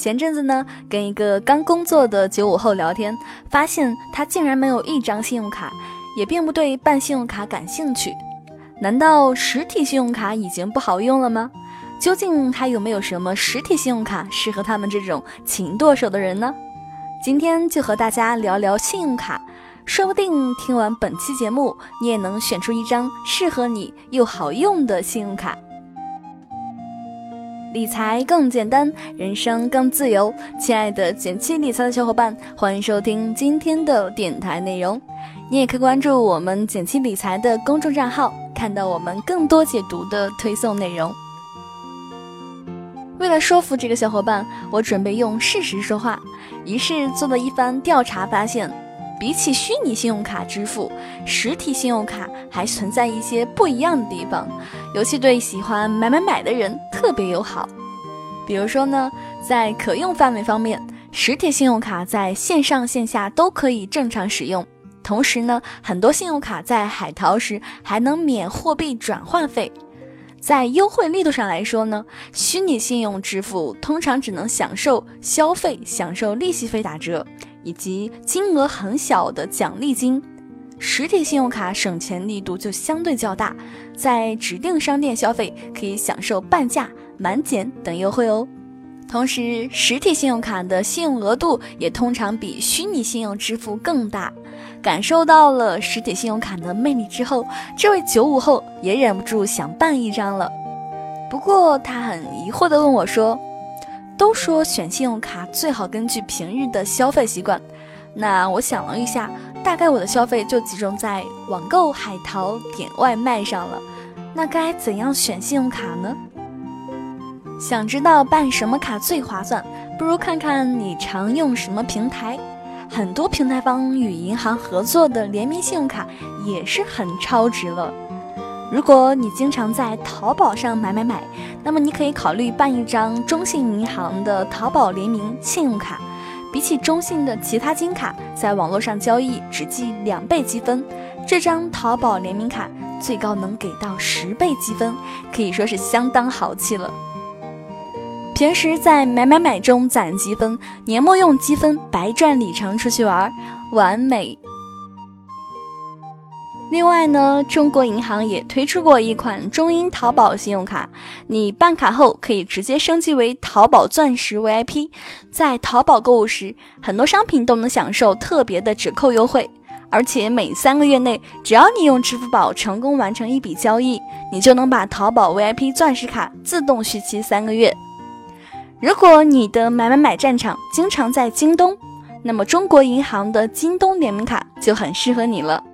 前阵子呢，跟一个刚工作的九五后聊天，发现他竟然没有一张信用卡，也并不对办信用卡感兴趣。难道实体信用卡已经不好用了吗？究竟还有没有什么实体信用卡适合他们这种勤剁手的人呢？今天就和大家聊聊信用卡，说不定听完本期节目，你也能选出一张适合你又好用的信用卡。理财更简单，人生更自由。亲爱的简七理财的小伙伴，欢迎收听今天的电台内容。你也可以关注我们简七理财的公众账号，看到我们更多解读的推送内容。为了说服这个小伙伴，我准备用事实说话。于是做了一番调查，发现。比起虚拟信用卡支付，实体信用卡还存在一些不一样的地方，尤其对喜欢买买买的人特别友好。比如说呢，在可用范围方面，实体信用卡在线上线下都可以正常使用。同时呢，很多信用卡在海淘时还能免货币转换费。在优惠力度上来说呢，虚拟信用支付通常只能享受消费，享受利息费打折。以及金额很小的奖励金，实体信用卡省钱力度就相对较大，在指定商店消费可以享受半价、满减等优惠哦。同时，实体信用卡的信用额度也通常比虚拟信用支付更大。感受到了实体信用卡的魅力之后，这位九五后也忍不住想办一张了。不过，他很疑惑地问我说。都说选信用卡最好根据平日的消费习惯，那我想了一下，大概我的消费就集中在网购、海淘、点外卖上了。那该怎样选信用卡呢？想知道办什么卡最划算，不如看看你常用什么平台。很多平台方与银行合作的联名信用卡也是很超值了。如果你经常在淘宝上买买买，那么你可以考虑办一张中信银行的淘宝联名信用卡。比起中信的其他金卡，在网络上交易只计两倍积分，这张淘宝联名卡最高能给到十倍积分，可以说是相当豪气了。平时在买买买中攒积分，年末用积分白赚里程出去玩，完美。另外呢，中国银行也推出过一款中银淘宝信用卡，你办卡后可以直接升级为淘宝钻石 VIP，在淘宝购物时，很多商品都能享受特别的折扣优惠，而且每三个月内，只要你用支付宝成功完成一笔交易，你就能把淘宝 VIP 钻石卡自动续期三个月。如果你的买买买战场经常在京东，那么中国银行的京东联名卡就很适合你了。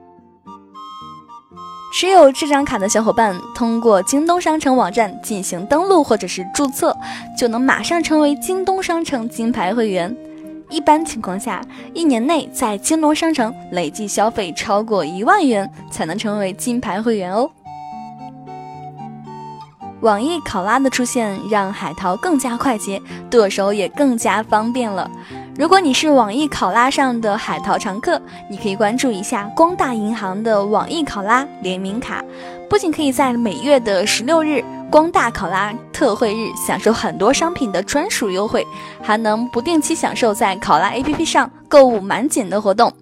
持有这张卡的小伙伴，通过京东商城网站进行登录或者是注册，就能马上成为京东商城金牌会员。一般情况下，一年内在京东商城累计消费超过一万元，才能成为金牌会员哦。网易考拉的出现，让海淘更加快捷，剁手也更加方便了。如果你是网易考拉上的海淘常客，你可以关注一下光大银行的网易考拉联名卡，不仅可以在每月的十六日光大考拉特惠日享受很多商品的专属优惠，还能不定期享受在考拉 APP 上购物满减的活动。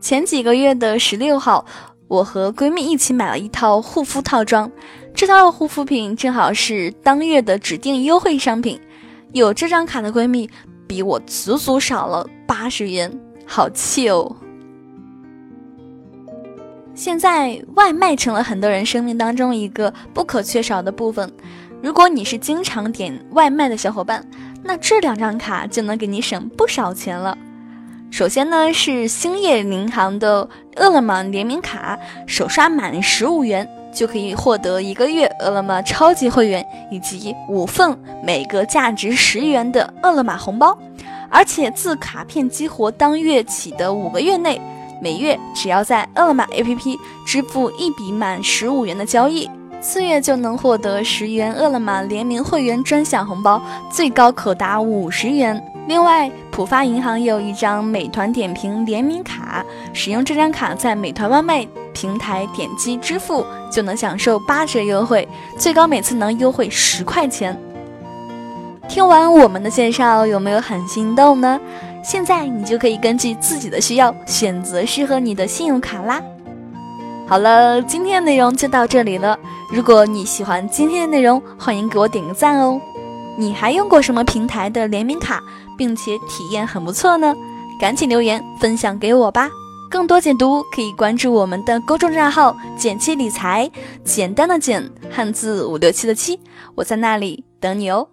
前几个月的十六号，我和闺蜜一起买了一套护肤套装，这套护肤品正好是当月的指定优惠商品。有这张卡的闺蜜比我足足少了八十元，好气哦！现在外卖成了很多人生命当中一个不可缺少的部分。如果你是经常点外卖的小伙伴，那这两张卡就能给你省不少钱了。首先呢是兴业银行的饿了么联名卡，首刷满十五元。就可以获得一个月饿了么超级会员以及五份每个价值十元的饿了么红包，而且自卡片激活当月起的五个月内，每月只要在饿了么 APP 支付一笔满十五元的交易，次月就能获得十元饿了么联名会员专享红包，最高可达五十元。另外，浦发银行也有一张美团点评联名卡，使用这张卡在美团外卖。平台点击支付就能享受八折优惠，最高每次能优惠十块钱。听完我们的介绍，有没有很心动呢？现在你就可以根据自己的需要选择适合你的信用卡啦。好了，今天的内容就到这里了。如果你喜欢今天的内容，欢迎给我点个赞哦。你还用过什么平台的联名卡，并且体验很不错呢？赶紧留言分享给我吧。更多解读可以关注我们的公众账号“简七理财”，简单的简，汉字五六七的七，我在那里等你哦。